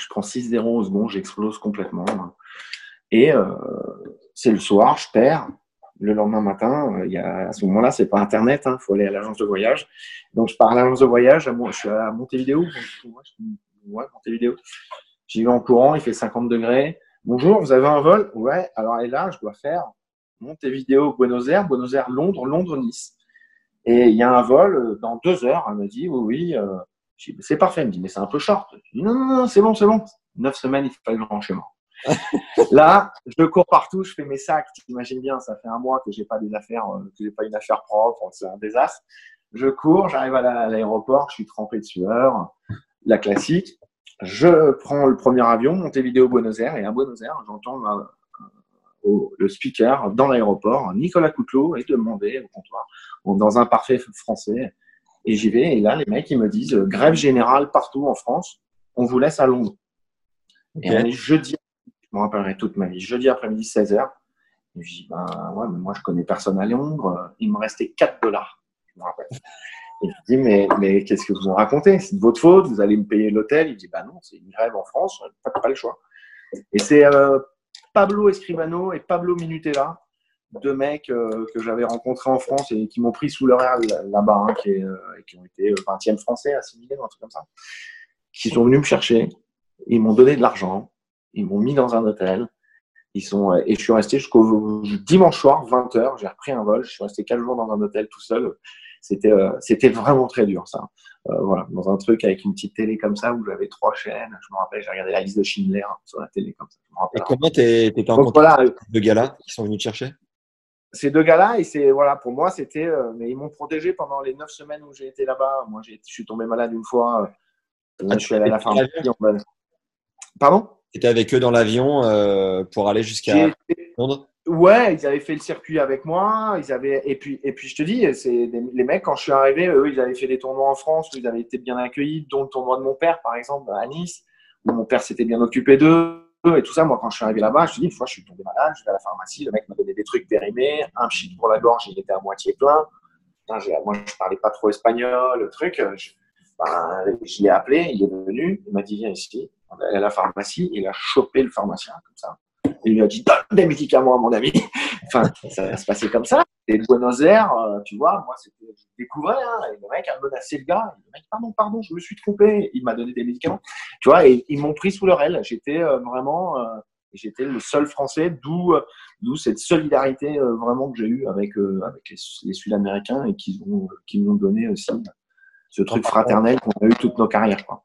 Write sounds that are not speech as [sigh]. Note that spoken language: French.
Je prends 6-0 au second, j'explose complètement. Et euh, c'est le soir, je perds. Le lendemain matin, euh, il y a, à ce moment-là, c'est pas Internet, il faut aller à l'agence de voyage. Donc, je pars à l'agence de voyage, je suis à Montevideo. J'y vais en courant, il fait 50 degrés. Bonjour, vous avez un vol? Ouais, alors et là, je dois faire Montevideo, Buenos Aires, Buenos Aires, Londres, Londres, Nice. Et il y a un vol euh, dans deux heures. Elle me dit oui, oui. J'ai dit, c'est parfait. Elle me dit mais c'est un peu short. Je dis non, non, non, c'est bon, c'est bon. Neuf semaines, il fallait que je rentre chez moi. [laughs] Là, je cours partout, je fais mes sacs. Tu imagines bien, ça fait un mois que j'ai pas des affaires, euh, que j'ai pas une affaire propre. C'est un désastre. Je cours, j'arrive à la- à l'aéroport, je suis trempé de sueur, la classique. Je prends le premier avion, Montevideo, Buenos Aires, et à Buenos Aires, j'entends euh, au- le speaker dans l'aéroport, Nicolas Coutelot, est demandé au comptoir, dans un parfait français. Et j'y vais, et là, les mecs, ils me disent euh, grève générale partout en France, on vous laisse à Londres. Et on est jeudi, je me rappellerai toute ma vie, jeudi après-midi, 16h. Et je dis, ben ouais, mais moi, je connais personne à Londres, euh, il me restait 4 dollars, je me rappelle. Et je dis, mais, mais qu'est-ce que vous me racontez? C'est de votre faute, vous allez me payer l'hôtel. Il dit, bah non, c'est une grève en France, pas, pas le choix. Et c'est euh, Pablo Escribano et Pablo Minutella, deux mecs euh, que j'avais rencontrés en France et qui m'ont pris sous leur aile là-bas, hein, qui, euh, et qui ont été euh, 20e français assimilés, un truc comme ça, qui sont venus me chercher, ils m'ont donné de l'argent, ils m'ont mis dans un hôtel, ils sont, euh, et je suis resté jusqu'au dimanche soir, 20h, j'ai repris un vol, je suis resté 4 jours dans un hôtel tout seul. C'était euh, c'était vraiment très dur, ça. Euh, voilà, dans un truc avec une petite télé comme ça où j'avais trois chaînes. Je me rappelle, j'ai regardé la liste de Schindler sur la télé comme ça. Je me Et rappelle. comment t'es- t'étais en Donc contact voilà, avec gars-là qui sont venus te chercher? Ces deux gars-là, et c'est voilà, pour moi, c'était, euh, mais ils m'ont protégé pendant les neuf semaines où j'ai été là-bas. Moi, je suis tombé malade une fois. euh, Ah, je suis allé à la tu pharmacie. en Pardon? T'étais avec eux dans l'avion euh, pour aller jusqu'à Londres? Ouais, ils avaient fait le circuit avec moi. Ils avaient et puis et puis je te dis, c'est des- les mecs quand je suis arrivé, eux, ils avaient fait des tournois en France où ils avaient été bien accueillis, dont le tournoi de mon père, par exemple, à Nice, où mon père s'était bien occupé d'eux et tout ça. Moi, quand je suis arrivé là-bas, je te dis, une fois, je suis tombé malade, je vais à la pharmacie, le mec m'a donné des trucs périmés, un pchit pour la gorge, il était à moitié plein. Moi, je parlais pas trop espagnol, le truc. euh, Je, ben, je l'ai appelé, il est venu, il m'a dit, viens ici. On est allé à la pharmacie, il a chopé le pharmacien comme ça. Il lui a dit, donne des médicaments à mon ami. [laughs] Enfin, ça va se passer comme ça. Et Buenos Aires, euh, tu vois, moi, c'était, je découvrais, hein, et le mec a menacé le gars. Le mec, pardon, pardon, je me suis trompé. Il m'a donné des médicaments. Tu vois, et ils m'ont pris sous leur aile. J'étais euh, vraiment, euh, j'étais le seul Français, d'où, d'où cette solidarité vraiment que j'ai eue avec, avec les, les Sud-Américains et qui ont, qui m'ont donné aussi ce truc fraternel qu'on a eu toutes nos carrières, quoi.